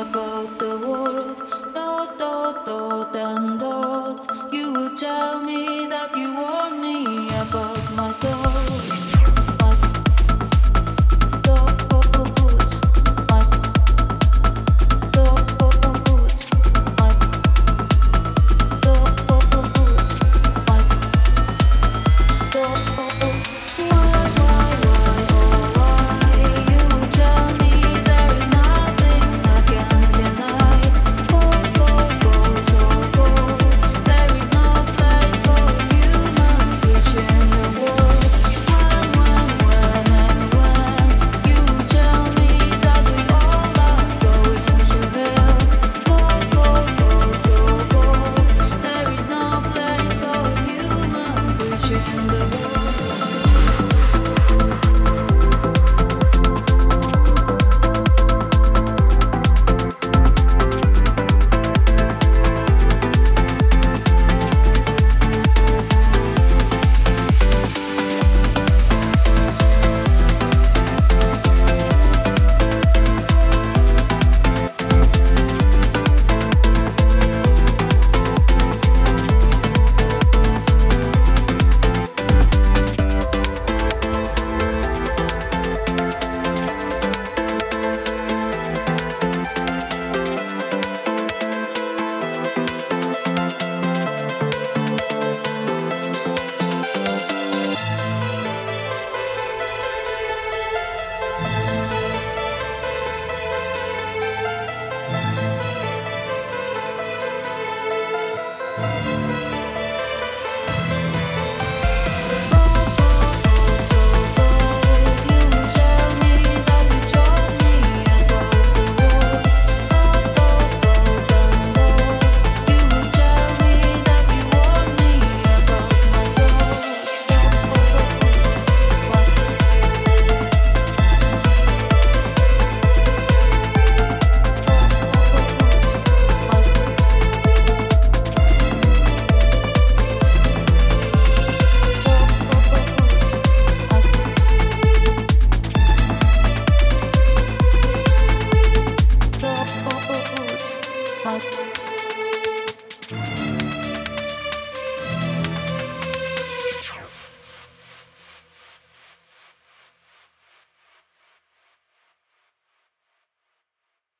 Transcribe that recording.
about the world. 啊